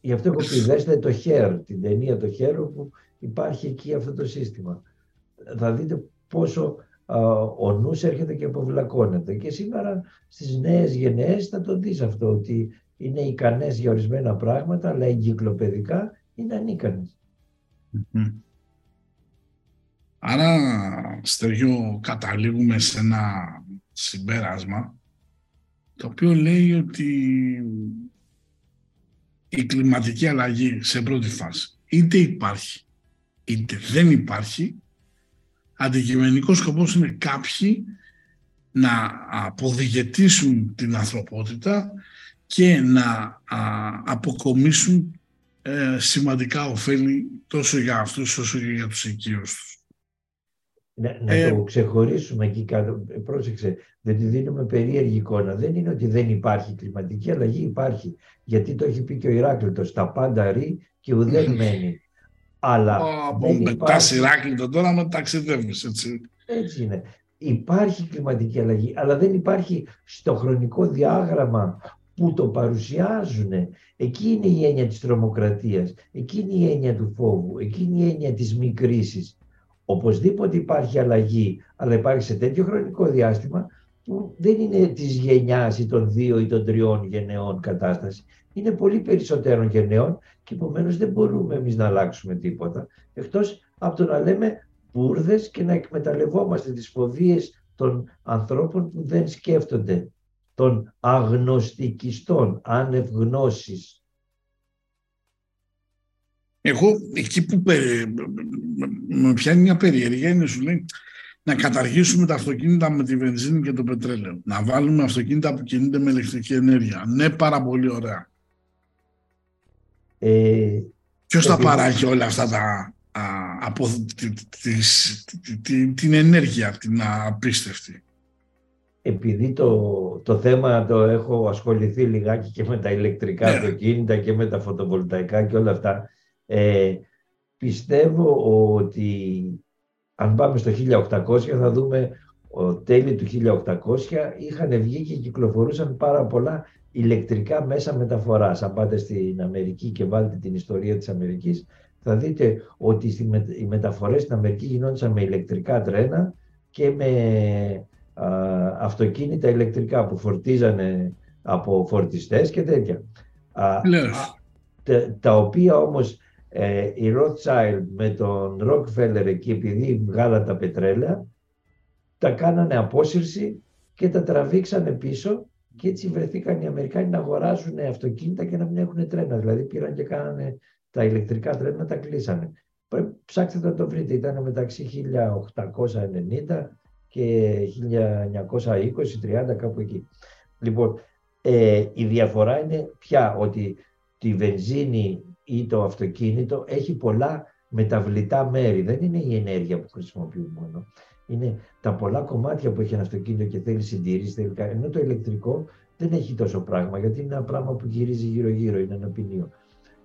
Γι' αυτό έχω πει, δέστε το χέρ, την ταινία το χέρ όπου υπάρχει εκεί αυτό το σύστημα. Θα δείτε πόσο ο νους έρχεται και αποβλακώνεται. Και σήμερα στις νέες γενναίες θα το δεις αυτό, ότι είναι ικανές για ορισμένα πράγματα, αλλά εγκυκλοπαιδικά είναι ανίκανες. Άρα, Στέργιο, καταλήγουμε σε ένα συμπέρασμα το οποίο λέει ότι η κλιματική αλλαγή σε πρώτη φάση είτε υπάρχει είτε δεν υπάρχει αντικειμενικός σκοπός είναι κάποιοι να αποδιγετήσουν την ανθρωπότητα και να αποκομίσουν ε, σημαντικά ωφέλη τόσο για αυτούς όσο και για τους οικείους τους. Να, να ε, το ξεχωρίσουμε εκεί κάτω. Πρόσεξε, δεν τη δίνουμε περίεργη εικόνα. Δεν είναι ότι δεν υπάρχει κλιματική αλλαγή, υπάρχει. Γιατί το έχει πει και ο Ηράκλειτος, τα πάντα ρί και ουδέν μένει. Αλλά από μετά Ηράκλειτο τώρα με ταξιδεύεις, έτσι. Έτσι είναι. Υπάρχει κλιματική αλλαγή, αλλά δεν υπάρχει στο χρονικό διάγραμμα που το παρουσιάζουν. Εκεί είναι η έννοια της τρομοκρατίας, εκεί είναι η έννοια του φόβου, εκεί είναι η έννοια της μη κρίσης. Οπωσδήποτε υπάρχει αλλαγή, αλλά υπάρχει σε τέτοιο χρονικό διάστημα που δεν είναι της γενιάς ή των δύο ή των τριών γενεών κατάσταση. Είναι πολύ περισσότερων γενεών και επομένως δεν μπορούμε εμείς να αλλάξουμε τίποτα. Εκτός από το να λέμε μπουρδες και να εκμεταλλευόμαστε τις φοβίες των ανθρώπων που δεν σκέφτονται, των αγνωστικιστών, άνευ γνώσης. Εγώ εκεί που με πιάνει μια περιέργεια είναι σου λέει να καταργήσουμε τα αυτοκίνητα με τη βενζίνη και το πετρέλαιο. Να βάλουμε αυτοκίνητα που κινούνται με ηλεκτρική ενέργεια. Ναι, πάρα πολύ ωραία. Ε, Ποιος θα παράγει όλα αυτά τα, από την ενέργεια, την απίστευτη; Επειδή το, το θέμα το έχω ασχοληθεί λιγάκι και με τα ηλεκτρικά ναι. αυτοκίνητα και με τα φωτοβολταϊκά και όλα αυτά, ε, πιστεύω ότι αν πάμε στο 1800 θα δούμε ο τέλη του 1800 είχαν βγει και κυκλοφορούσαν πάρα πολλά ηλεκτρικά μέσα μεταφοράς. Αν πάτε στην Αμερική και βάλετε την ιστορία της Αμερικής, θα δείτε ότι οι μεταφορές στην Αμερική γινόντουσαν με ηλεκτρικά τρένα και με αυτοκίνητα ηλεκτρικά που φορτίζανε από φορτιστές και τέτοια. τα, τα οποία όμως ε, οι Rothschild με τον Rockefeller εκεί επειδή βγάλαν τα πετρέλαια τα κάνανε απόσυρση και τα τραβήξανε πίσω και έτσι βρεθήκαν οι Αμερικάνοι να αγοράζουν αυτοκίνητα και να μην έχουν τρένα. Δηλαδή πήραν και κάνανε τα ηλεκτρικά τρένα, τα κλείσανε. Ψάξτε να το βρείτε, ήταν μεταξύ 1890 και 1920-30 κάπου εκεί. Λοιπόν, ε, η διαφορά είναι πια ότι τη βενζίνη ή το αυτοκίνητο έχει πολλά μεταβλητά μέρη. Δεν είναι η ενέργεια που χρησιμοποιούμε μόνο. Είναι τα πολλά κομμάτια που έχει ένα αυτοκίνητο και θέλει συντήρηση. Θέλει... Ενώ το ηλεκτρικό δεν έχει τόσο πράγμα, γιατί είναι ένα πράγμα που γυρίζει γύρω-γύρω, είναι ένα ποινίο.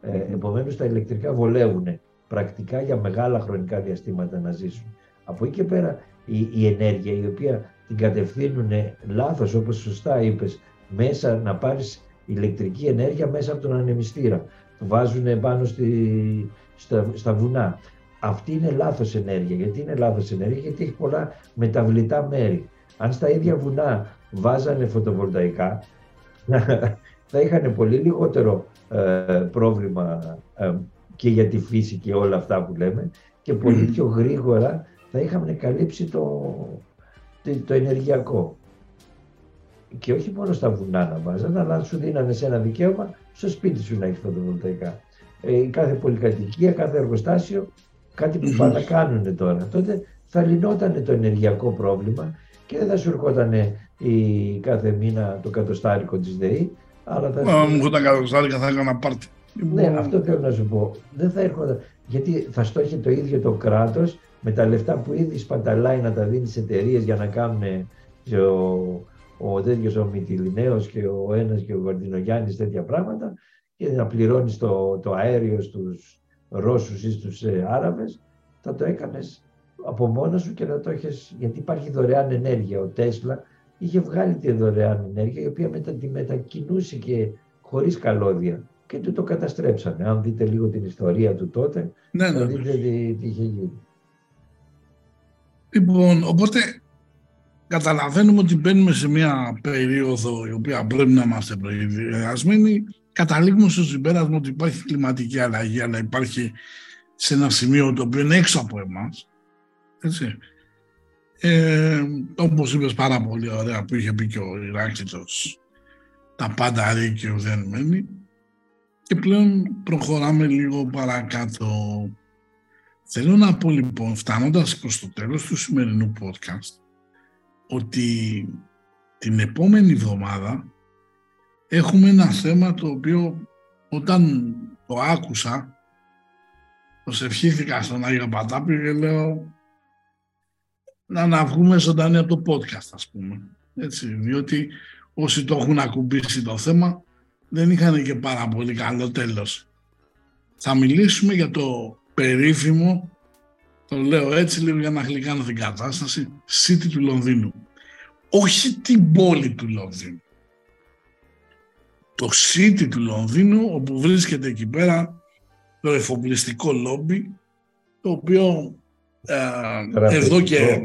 Ε, Επομένως, τα ηλεκτρικά βολεύουν πρακτικά για μεγάλα χρονικά διαστήματα να ζήσουν. Από εκεί και πέρα η, η ενέργεια η οποία την κατευθύνουν λάθος όπως σωστά είπες μέσα να πάρεις ηλεκτρική ενέργεια μέσα από τον ανεμιστήρα. Βάζουν πάνω στη, στα, στα βουνά. Αυτή είναι λάθος ενέργεια. Γιατί είναι λάθος ενέργεια, γιατί έχει πολλά μεταβλητά μέρη. Αν στα ίδια βουνά βάζανε φωτοβολταϊκά, θα είχαν πολύ λιγότερο ε, πρόβλημα ε, και για τη φύση και όλα αυτά που λέμε και πολύ πιο γρήγορα θα είχαμε καλύψει το, το, ενεργειακό. Και όχι μόνο στα βουνά να βάζανε, αλλά σου δίνανε σε ένα δικαίωμα στο σπίτι σου να έχεις φωτοβολταϊκά. Ε, κάθε πολυκατοικία, κάθε εργοστάσιο, κάτι που πάνε να κάνουν τώρα. Τότε θα λυνόταν το ενεργειακό πρόβλημα και δεν θα σου ερχόταν η κάθε μήνα το κατοστάρικο της ΔΕΗ. Αλλά θα... Μα μου τα κατοστάρικα θα έκανα πάρτι. Ναι, αυτό θέλω να σου πω. Δεν θα έρχονταν. Γιατί θα στόχει το ίδιο το κράτος με τα λεφτά που ήδη σπαταλάει να τα δίνεις σε εταιρείες για να κάνουν ο, ο τέτοιος ο Μητυλινέος και ο ένας και ο Βαρδινογιάννης τέτοια πράγματα και να πληρώνεις το, το αέριο στους Ρώσους ή στους ε, Άραβες, θα το έκανες από μόνος σου και να το έχεις. Γιατί υπάρχει δωρεάν ενέργεια. Ο Τέσλα είχε βγάλει τη δωρεάν ενέργεια, η οποία μετά τη μετακινούσε και χωρίς καλώδια και του το καταστρέψανε. Αν δείτε λίγο την ιστορία του τότε, ναι, θα ναι, δείτε τι, τι είχε γίνει. Λοιπόν, οπότε καταλαβαίνουμε ότι μπαίνουμε σε μια περίοδο η οποία πρέπει να είμαστε προειδεασμένοι. Καταλήγουμε στο συμπέρασμα ότι υπάρχει κλιματική αλλαγή, αλλά υπάρχει σε ένα σημείο το οποίο είναι έξω από εμάς. Έτσι. Ε, όπως είπες πάρα πολύ ωραία που είχε πει και ο Ηράκλειτος τα πάντα ρί και δεν μένει και πλέον προχωράμε λίγο παρακάτω. Θέλω να πω λοιπόν, φτάνοντας προς το τέλος του σημερινού podcast, ότι την επόμενη εβδομάδα έχουμε ένα θέμα το οποίο όταν το άκουσα, προσευχήθηκα στον Άγιο Πατάπη και λέω να, να βγούμε ζωντανή από το podcast ας πούμε. Έτσι, διότι όσοι το έχουν ακουμπήσει το θέμα δεν είχαν και πάρα πολύ καλό τέλος. Θα μιλήσουμε για το περίφημο, το λέω έτσι λίγο για να γλυκάνω την κατάσταση, City του Λονδίνου. Όχι την πόλη του Λονδίνου. Το City του Λονδίνου, όπου βρίσκεται εκεί πέρα το εφοπλιστικό λόμπι, το οποίο ε, εδώ και,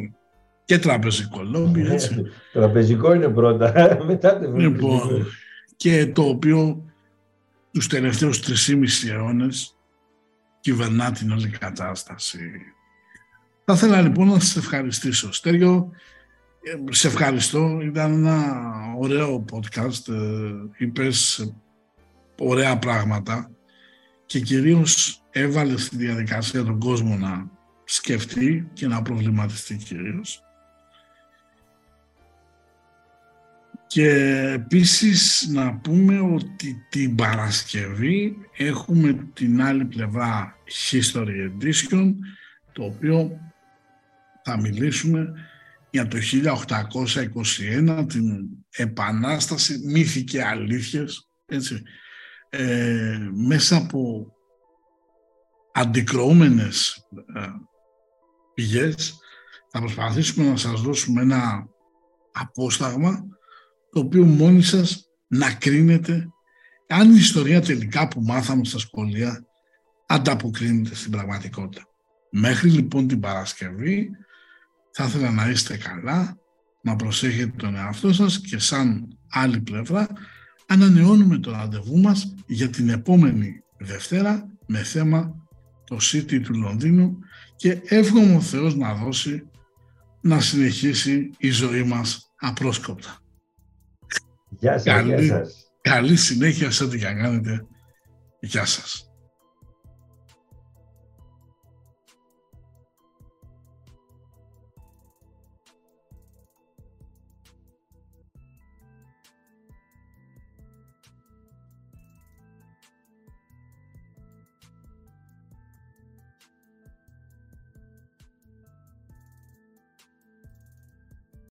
και τραπεζικό λόμπι, έτσι. τραπεζικό είναι πρώτα, μετά το λοιπόν, και το οποίο τους τελευταίους 3,5 αιώνες κυβερνά την όλη κατάσταση. Θα ήθελα λοιπόν να σας ευχαριστήσω. Στέριο, ε, σε ευχαριστώ. Ήταν ένα ωραίο podcast. Ε, είπες ωραία πράγματα και κυρίως έβαλες στη διαδικασία τον κόσμο να σκεφτεί και να προβληματιστεί κυρίως. Και επίσης να πούμε ότι την Παρασκευή έχουμε την άλλη πλευρά History Edition το οποίο θα μιλήσουμε για το 1821 την Επανάσταση μύθοι και αλήθειες έτσι, ε, μέσα από αντικροούμενες ε, πηγές θα προσπαθήσουμε να σας δώσουμε ένα απόσταγμα το οποίο μόνοι σας να κρίνετε αν η ιστορία τελικά που μάθαμε στα σχολεία ανταποκρίνεται στην πραγματικότητα. Μέχρι λοιπόν την Παρασκευή θα ήθελα να είστε καλά, να προσέχετε τον εαυτό σας και σαν άλλη πλευρά ανανεώνουμε το ραντεβού μας για την επόμενη Δευτέρα με θέμα το City του Λονδίνου και εύχομαι ο Θεός να δώσει να συνεχίσει η ζωή μας απρόσκοπτα. Γεια σας, καλή, γεια σας. Καλή συνέχεια σε ό,τι και κάνετε. Γεια σας.